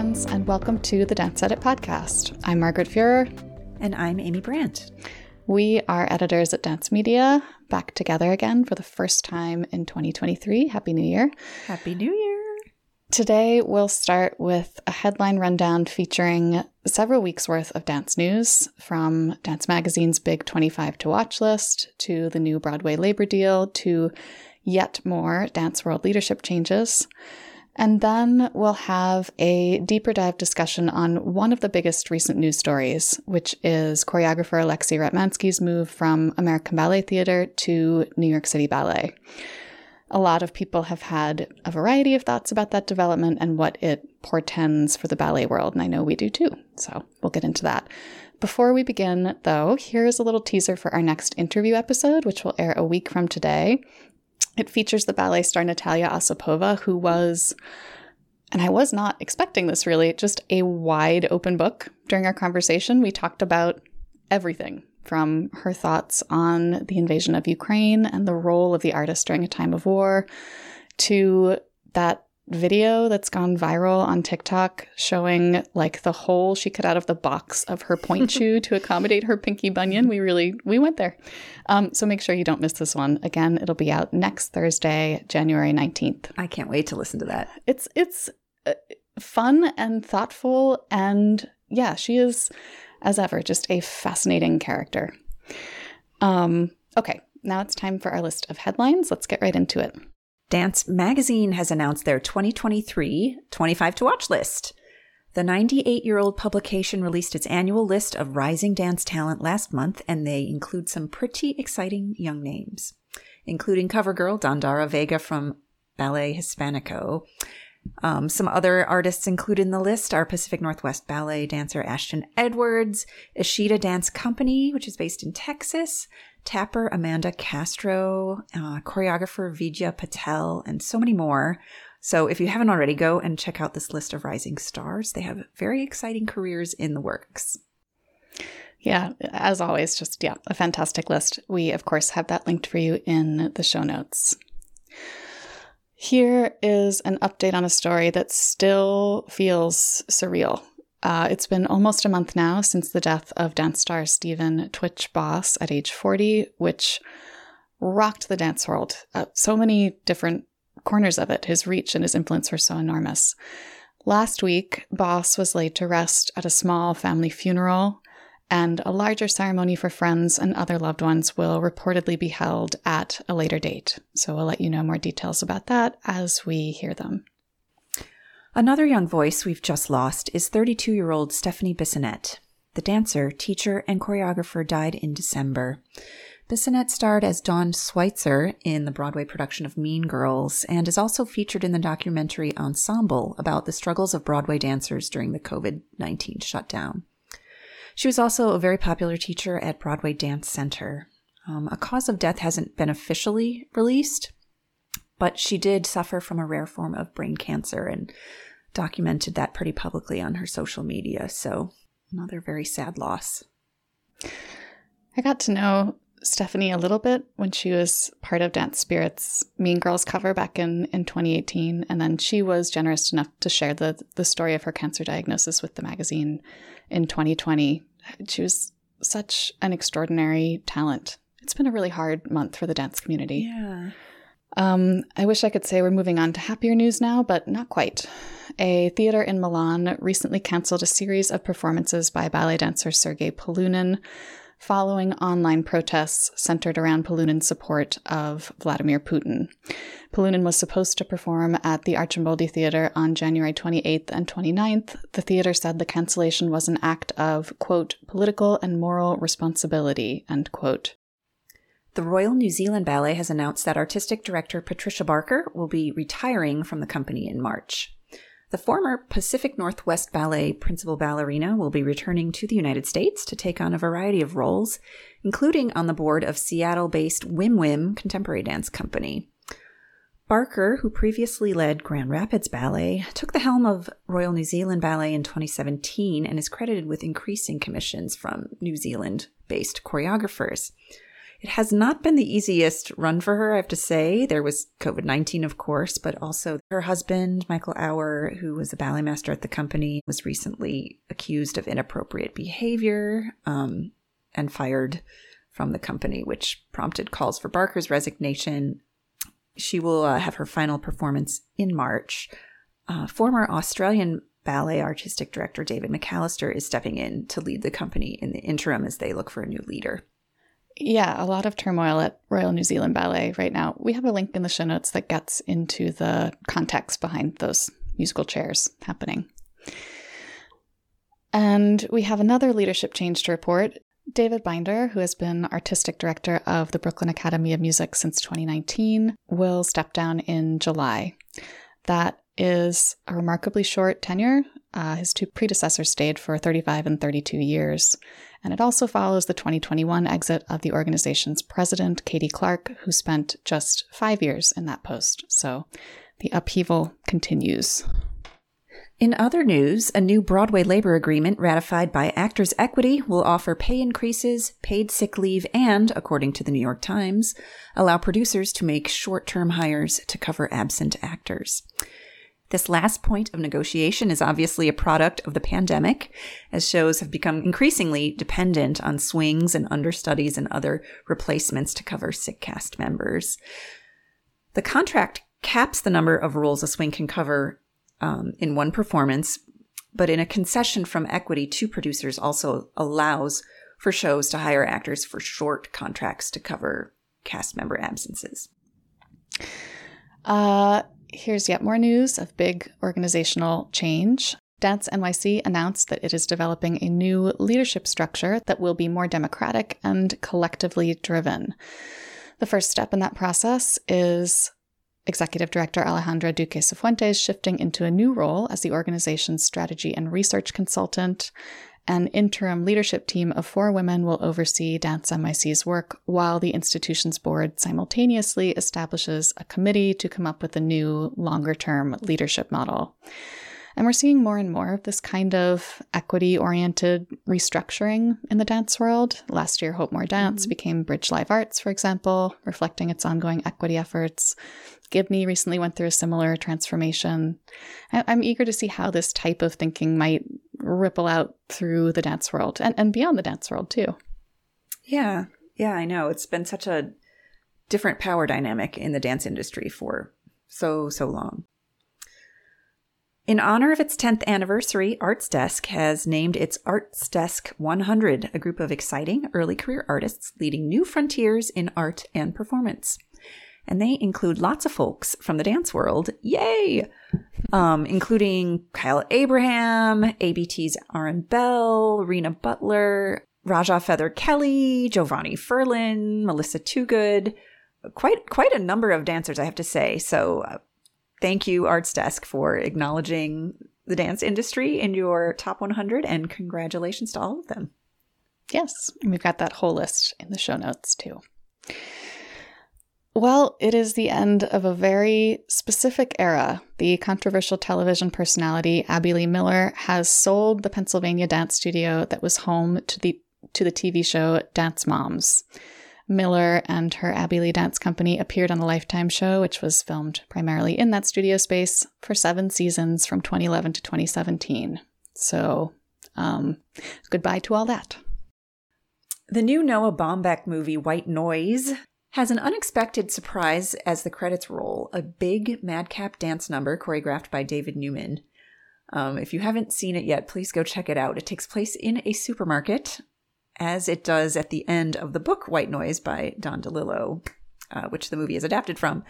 Friends, and welcome to the Dance Edit podcast. I'm Margaret Fuhrer. And I'm Amy Brandt. We are editors at Dance Media, back together again for the first time in 2023. Happy New Year. Happy New Year. Today, we'll start with a headline rundown featuring several weeks worth of dance news from Dance Magazine's Big 25 to Watch list to the new Broadway labor deal to yet more Dance World leadership changes. And then we'll have a deeper dive discussion on one of the biggest recent news stories, which is choreographer Alexei Ratmansky's move from American Ballet Theater to New York City Ballet. A lot of people have had a variety of thoughts about that development and what it portends for the ballet world, and I know we do too. So we'll get into that. Before we begin, though, here's a little teaser for our next interview episode, which will air a week from today. It features the ballet star Natalia Osipova, who was, and I was not expecting this really, just a wide open book. During our conversation, we talked about everything from her thoughts on the invasion of Ukraine and the role of the artist during a time of war to that video that's gone viral on TikTok showing like the hole she cut out of the box of her pointe shoe to accommodate her pinky bunion. We really we went there. Um, so make sure you don't miss this one. Again, it'll be out next Thursday, January nineteenth. I can't wait to listen to that. It's it's uh, fun and thoughtful, and yeah, she is as ever just a fascinating character. Um, okay, now it's time for our list of headlines. Let's get right into it. Dance Magazine has announced their 2023 25 to Watch list. The 98 year old publication released its annual list of rising dance talent last month, and they include some pretty exciting young names, including cover girl Dandara Veiga from Ballet Hispanico. Um, some other artists included in the list are Pacific Northwest Ballet dancer Ashton Edwards, Ishida Dance Company, which is based in Texas, tapper Amanda Castro, uh, choreographer Vijaya Patel, and so many more. So if you haven't already, go and check out this list of rising stars. They have very exciting careers in the works. Yeah, as always, just yeah, a fantastic list. We, of course, have that linked for you in the show notes. Here is an update on a story that still feels surreal. Uh, it's been almost a month now since the death of dance star Stephen Twitch Boss at age 40, which rocked the dance world. Uh, so many different corners of it. His reach and his influence were so enormous. Last week, Boss was laid to rest at a small family funeral, and a larger ceremony for friends and other loved ones will reportedly be held at a later date. So we'll let you know more details about that as we hear them. Another young voice we've just lost is 32 year old Stephanie Bissonnette. The dancer, teacher, and choreographer died in December. Bissonnette starred as Dawn Schweitzer in the Broadway production of Mean Girls and is also featured in the documentary Ensemble about the struggles of Broadway dancers during the COVID 19 shutdown. She was also a very popular teacher at Broadway Dance Center. Um, a cause of death hasn't been officially released, but she did suffer from a rare form of brain cancer and documented that pretty publicly on her social media. So, another very sad loss. I got to know Stephanie a little bit when she was part of Dance Spirit's Mean Girls cover back in, in 2018. And then she was generous enough to share the, the story of her cancer diagnosis with the magazine in 2020. She was such an extraordinary talent. It's been a really hard month for the dance community. Yeah. Um, I wish I could say we're moving on to happier news now, but not quite. A theater in Milan recently canceled a series of performances by ballet dancer Sergei Polunin following online protests centered around Polunin's support of Vladimir Putin. Polunin was supposed to perform at the Arcimboldi Theater on January 28th and 29th. The theater said the cancellation was an act of, quote, political and moral responsibility, end quote. The Royal New Zealand Ballet has announced that artistic director Patricia Barker will be retiring from the company in March. The former Pacific Northwest Ballet principal ballerina will be returning to the United States to take on a variety of roles, including on the board of Seattle based Whim W'Him Contemporary Dance Company. Barker, who previously led Grand Rapids Ballet, took the helm of Royal New Zealand Ballet in 2017 and is credited with increasing commissions from New Zealand based choreographers. It has not been the easiest run for her, I have to say. There was COVID 19, of course, but also her husband, Michael Auer, who was a ballet master at the company, was recently accused of inappropriate behavior um, and fired from the company, which prompted calls for Barker's resignation. She will uh, have her final performance in March. Uh, former Australian ballet artistic director David McAllister is stepping in to lead the company in the interim as they look for a new leader. Yeah, a lot of turmoil at Royal New Zealand Ballet right now. We have a link in the show notes that gets into the context behind those musical chairs happening. And we have another leadership change to report. David Binder, who has been artistic director of the Brooklyn Academy of Music since 2019, will step down in July. That is a remarkably short tenure. Uh, his two predecessors stayed for 35 and 32 years. And it also follows the 2021 exit of the organization's president, Katy Clark, who spent just five years in that post. So the upheaval continues. In other news, a new Broadway labor agreement ratified by Actors Equity will offer pay increases, paid sick leave, and, according to the New York Times, allow producers to make short term hires to cover absent actors. This last point of negotiation is obviously a product of the pandemic, as shows have become increasingly dependent on swings and understudies and other replacements to cover sick cast members. The contract caps the number of roles a swing can cover um, in one performance, but in a concession from equity to producers also allows for shows to hire actors for short contracts to cover cast member absences. Uh, Here's yet more news of big organizational change. Dance NYC announced that it is developing a new leadership structure that will be more democratic and collectively driven. The first step in that process is Executive Director Alejandra Duque Cifuentes shifting into a new role as the organization's strategy and research consultant, an interim leadership team of four women will oversee Dance NYC's work while the institution's board simultaneously establishes a committee to come up with a new, longer term leadership model. And we're seeing more and more of this kind of equity oriented restructuring in the dance world. Last year, Hope Mohr Dance mm-hmm. became Bridge Live Arts, for example, reflecting its ongoing equity efforts. Gibney recently went through a similar transformation. I'm eager to see how this type of thinking might ripple out through the dance world and, and beyond the dance world, too. Yeah. Yeah, I know. It's been such a different power dynamic in the dance industry for so, so long. In honor of its 10th anniversary, Arts Desk has named its Arts Desk 100, a group of exciting early career artists leading new frontiers in art and performance and they include lots of folks from the dance world. Yay! Um, including Kyle Abraham, ABT's Aaron Bell, Rena Butler, Raja Feather Kelly, Giovanni Ferlin, Melissa Toogood. Quite quite a number of dancers, I have to say. So, uh, thank you, Arts Desk, for acknowledging the dance industry in your top 100, and congratulations to all of them. Yes, we've got that whole list in the show notes too. Well, it is the end of a very specific era. The controversial television personality Abby Lee Miller has sold the Pennsylvania dance studio that was home to the to the TV show Dance Moms. Miller and her Abby Lee Dance Company appeared on the Lifetime show, which was filmed primarily in that studio space for seven seasons from 2011 to 2017. So, um, goodbye to all that. The new Noah Baumbach movie, White Noise, has an unexpected surprise as the credits roll a big madcap dance number choreographed by David Neumann. Um, if you haven't seen it yet, please go check it out. It takes place in a supermarket, as it does at the end of the book White Noise by Don DeLillo, uh, which the movie is adapted from.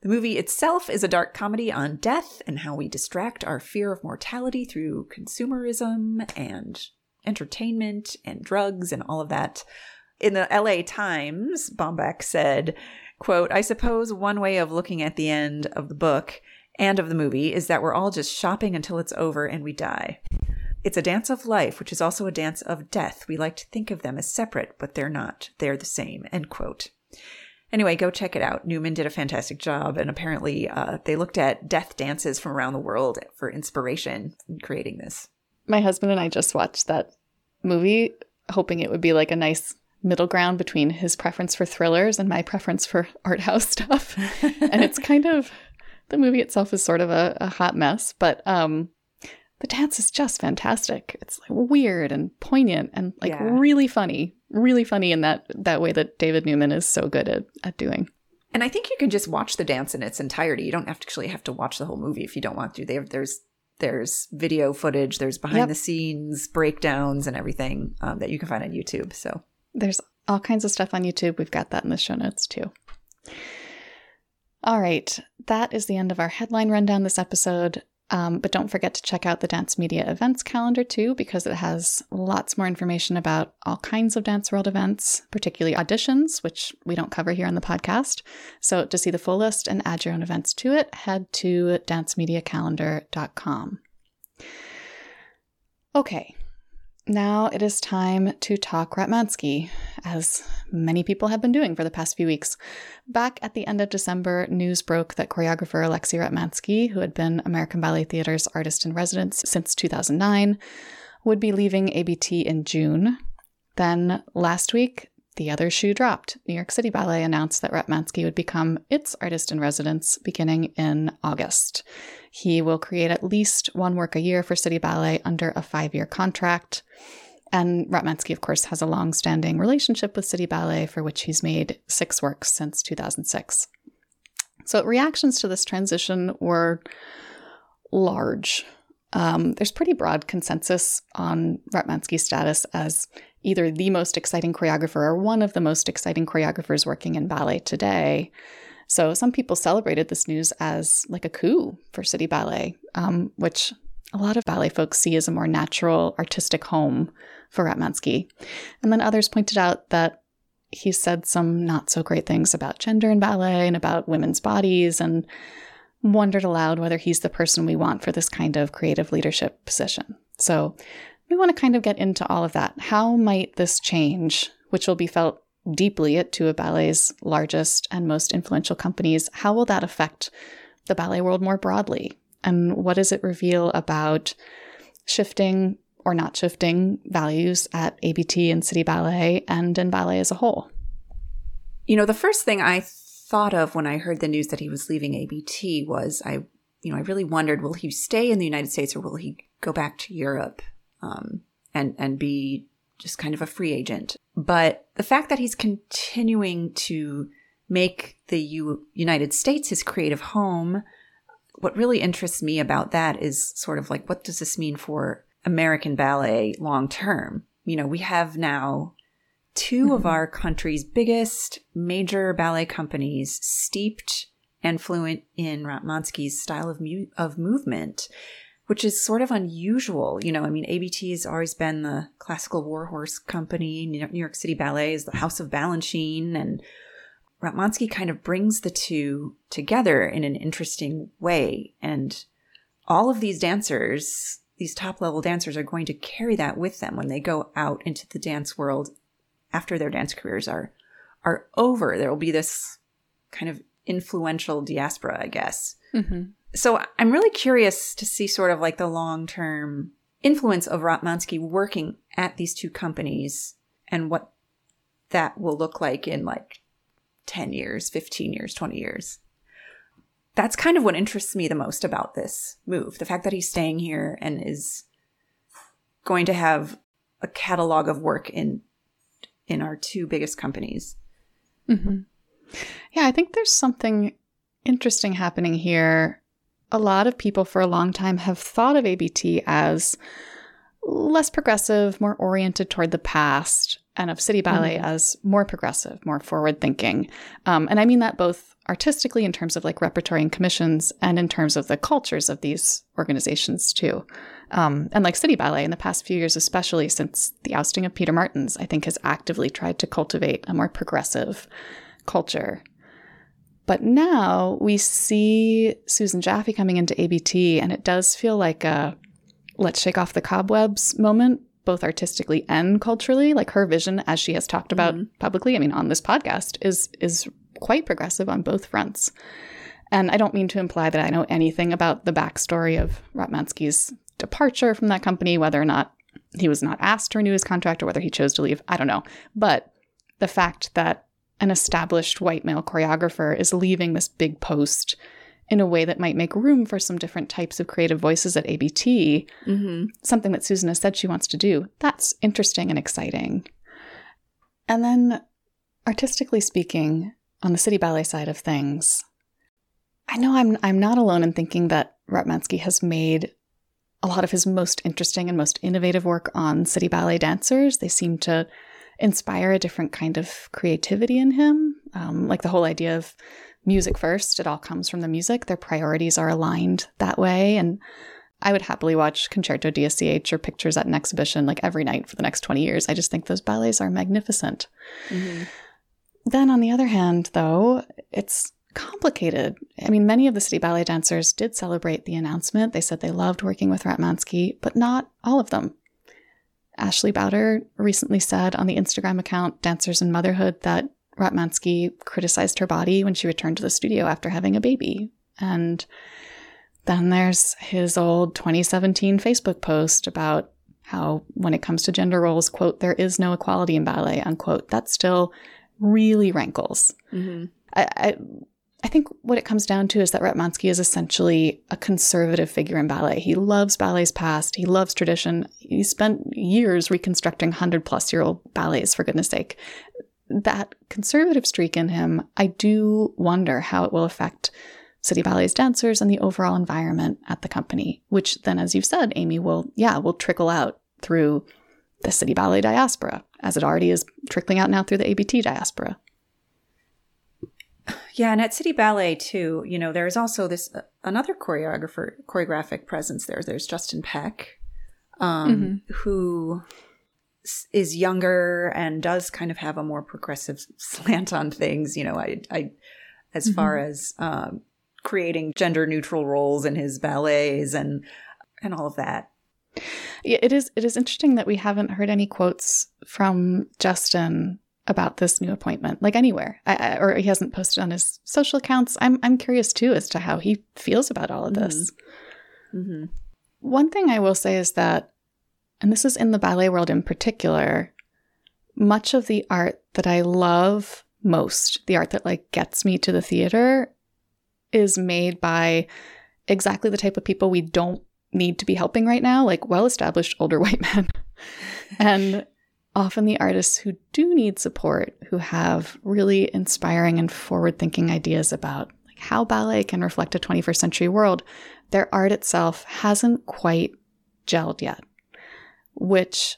The movie itself is a dark comedy on death and how we distract our fear of mortality through consumerism and entertainment and drugs and all of that in the LA Times, Baumbach said, quote, I suppose one way of looking at the end of the book and of the movie is that we're all just shopping until it's over and we die. It's a dance of life, which is also a dance of death. We like to think of them as separate, but they're not. They're the same, end quote. Anyway, go check it out. Neumann did a fantastic job, and apparently uh, they looked at death dances from around the world for inspiration in creating this. My husband and I just watched that movie, hoping it would be like a nice middle ground between his preference for thrillers and my preference for art house stuff. and it's kind of the movie itself is sort of a, a hot mess, but um, the dance is just fantastic. It's like weird and poignant and like yeah. really funny, really funny in that that way that David Neumann is so good at at doing. And I think you can just watch the dance in its entirety. You don't have to actually have to watch the whole movie if you don't want to. There, there's there's video footage, there's behind yep. the scenes breakdowns and everything um, that you can find on YouTube. So there's all kinds of stuff on YouTube. We've got that in the show notes too. All right, that is the end of our headline rundown this episode. Um, but don't forget to check out the Dance Media events calendar too, because it has lots more information about all kinds of Dance World events, particularly auditions, which we don't cover here on the podcast. So to see the full list and add your own events to it, head to dancemediacalendar.com. Okay, now it is time to talk Ratmansky, as many people have been doing for the past few weeks. Back at the end of December, news broke that choreographer Alexei Ratmansky, who had been American Ballet Theater's artist in residence since 2009, would be leaving ABT in June. Then last week, the other shoe dropped. New York City Ballet announced that Ratmansky would become its artist in residence beginning in August. He will create at least one work a year for City Ballet under a five year contract. And Ratmansky, of course, has a long standing relationship with City Ballet, for which he's made six works since 2006. So, reactions to this transition were large. Um, there's pretty broad consensus on Ratmansky's status as either the most exciting choreographer or one of the most exciting choreographers working in ballet today. So some people celebrated this news as like a coup for City Ballet, um, which a lot of ballet folks see as a more natural artistic home for Ratmansky. And then others pointed out that he said some not so great things about gender in ballet and about women's bodies and wondered aloud whether he's the person we want for this kind of creative leadership position. So we want to kind of get into all of that. How might this change, which will be felt deeply at two of ballet's largest and most influential companies, how will that affect the ballet world more broadly? And what does it reveal about shifting or not shifting values at ABT and City Ballet and in ballet as a whole? You know, the first thing I thought of when I heard the news that he was leaving ABT was I, you know, I really wondered will he stay in the United States or will he go back to Europe um, and and be just kind of a free agent. But the fact that he's continuing to make the U- United States his creative home, what really interests me about that is sort of like what does this mean for American ballet long term? You know, we have now 2 mm-hmm. of our country's biggest major ballet companies steeped and fluent in Ratmansky's style of mu- of movement which is sort of unusual. You know, I mean, ABT has always been the classical warhorse company. New York City Ballet is the house of Balanchine, and Ratmansky kind of brings the two together in an interesting way. And all of these dancers, these top level dancers, are going to carry that with them when they go out into the dance world after their dance careers are are over. There will be this kind of influential diaspora, I guess. Mm-hmm so I'm really curious to see sort of like the long term influence of Ratmansky working at these two companies and what that will look like in like 10 years, 15 years, 20 years. That's kind of what interests me the most about this move. The fact that he's staying here and is going to have a catalog of work in in our two biggest companies. Mm-hmm. Yeah, I think there's something interesting happening here a lot of people for a long time have thought of ABT as less progressive, more oriented toward the past, and of City Ballet mm-hmm. as more progressive, more forward thinking. Um, and I mean that both artistically in terms of like repertory and commissions, and in terms of the cultures of these organizations too. Um, and like City Ballet in the past few years, especially since the ousting of Peter Martins, I think has actively tried to cultivate a more progressive culture but now we see Susan Jaffe coming into ABT, and it does feel like a let's shake off the cobwebs moment, both artistically and culturally. Like her vision, as she has talked about mm-hmm. publicly, I mean, on this podcast, is is quite progressive on both fronts. And I don't mean to imply that I know anything about the backstory of Ratmansky's departure from that company, whether or not he was not asked to renew his contract or whether he chose to leave. I don't know. But the fact that an established white male choreographer is leaving this big post in a way that might make room for some different types of creative voices at ABT, mm-hmm. something that Susan has said she wants to do. That's interesting and exciting. And then, artistically speaking, on the City Ballet side of things, I know I'm I'm not alone in thinking that Ratmansky has made a lot of his most interesting and most innovative work on City Ballet dancers. They seem to inspire a different kind of creativity in him, um, like the whole idea of music first. It all comes from the music. Their priorities are aligned that way. And I would happily watch Concerto DSCH or pictures at an exhibition like every night for the next 20 years. I just think those ballets are magnificent. Mm-hmm. Then, on the other hand, though, it's complicated. I mean, many of the City Ballet dancers did celebrate the announcement. They said they loved working with Ratmansky, but not all of them. Ashley Bouder recently said on the Instagram account Dancers in Motherhood that Ratmansky criticized her body when she returned to the studio after having a baby. And then there's his old 2017 Facebook post about how, when it comes to gender roles, quote, there is no equality in ballet, unquote. That still really rankles. Mm-hmm. I, I, I think what it comes down to is that Ratmansky is essentially a conservative figure in ballet. He loves ballet's past. He loves tradition. He spent years reconstructing 100 plus year old ballets, for goodness sake that conservative streak in him, I do wonder how it will affect City Ballet's dancers and the overall environment at the company, which then, as you've said, Amy, will, yeah, will trickle out through the City Ballet diaspora, as it already is trickling out now through the ABT diaspora. Yeah, and at City Ballet too, you know, there's also this uh, another choreographer, choreographic presence there. There's Justin Peck, um, mm-hmm. who is younger and does kind of have a more progressive slant on things. You know, I, I as mm-hmm. far as um, creating gender neutral roles in his ballets and and all of that. Yeah, it is. It is interesting that we haven't heard any quotes from Justin about this new appointment, like anywhere, I, I, or he hasn't posted on his social accounts. I'm I'm curious too as to how he feels about all of this. Mm-hmm. Mm-hmm. One thing I will say is that and this is in the ballet world in particular, much of the art that I love most, the art that like gets me to the theater, is made by exactly the type of people we don't need to be helping right now, like well established older white men. and often the artists who do need support, who have really inspiring and forward thinking ideas about like how ballet can reflect a 21st century world, their art itself hasn't quite gelled yet which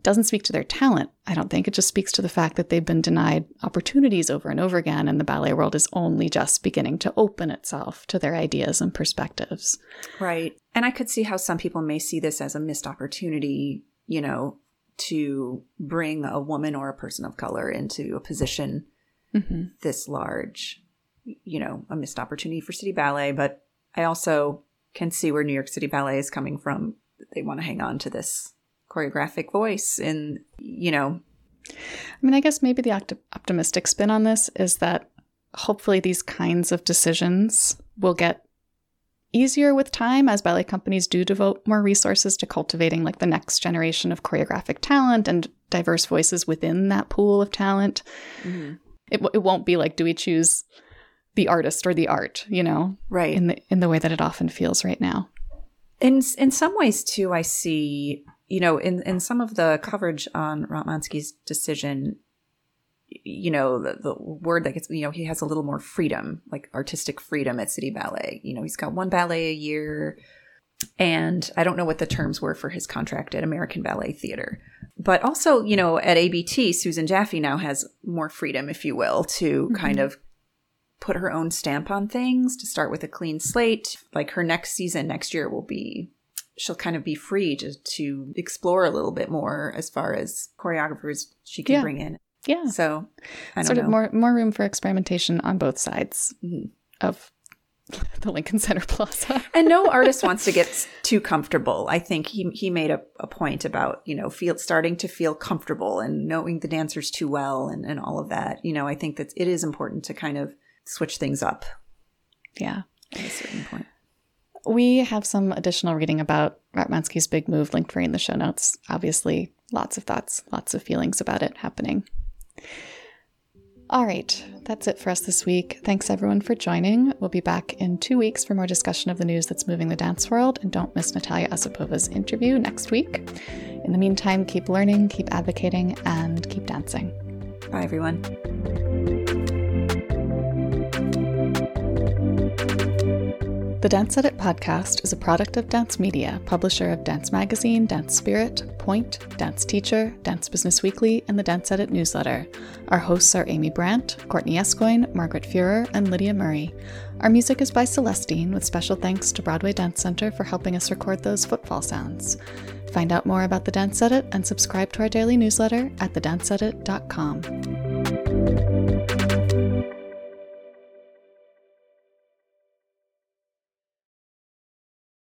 doesn't speak to their talent, I don't think. It just speaks to the fact that they've been denied opportunities over and over again, and the ballet world is only just beginning to open itself to their ideas and perspectives. Right. And I could see how some people may see this as a missed opportunity, you know, to bring a woman or a person of color into a position mm-hmm. this large, you know, a missed opportunity for City Ballet. But I also can see where New York City Ballet is coming from. They want to hang on to this choreographic voice and you know i mean i guess maybe the opt- optimistic spin on this is that hopefully these kinds of decisions will get easier with time as ballet companies do devote more resources to cultivating like the next generation of choreographic talent and diverse voices within that pool of talent. Mm-hmm. it, it won't be like do we choose the artist or the art you know right. in the in the way that it often feels right now? In in some ways too i see you know, in, in some of the coverage on Ratmansky's decision, you know, the, the word that gets, you know, he has a little more freedom, like artistic freedom at City Ballet. You know, he's got one ballet a year. And I don't know what the terms were for his contract at American Ballet Theater. But also, you know, at ABT, Susan Jaffe now has more freedom, if you will, to mm-hmm. kind of put her own stamp on things, to start with a clean slate. Like her next season next year will be she'll kind of be free to to explore a little bit more as far as choreographers she can yeah. bring in. Yeah. So sort know. of more more room for experimentation on both sides mm-hmm. of the Lincoln Center Plaza. and no artist wants to get too comfortable. I think he he made a, a point about, you know, feel starting to feel comfortable and knowing the dancers too well and, and all of that. You know, I think that it is important to kind of switch things up. Yeah. At a certain point. We have some additional reading about Ratmansky's big move linked for in the show notes. Obviously, lots of thoughts, lots of feelings about it happening. All right, that's it for us this week. Thanks everyone for joining. We'll be back in two weeks for more discussion of the news that's moving the dance world, and don't miss Natalia Osipova's interview next week. In the meantime, keep learning, keep advocating, and keep dancing. Bye, everyone. The Dance Edit podcast is a product of Dance Media, publisher of Dance Magazine, Dance Spirit, Pointe, Dance Teacher, Dance Business Weekly, and the Dance Edit newsletter. Our hosts are Amy Brandt, Courtney Escoyne, Margaret Fuhrer, and Lydia Murray. Our music is by Celestine, with special thanks to Broadway Dance Center for helping us record those footfall sounds. Find out more about the Dance Edit and subscribe to our daily newsletter at thedanceedit.com.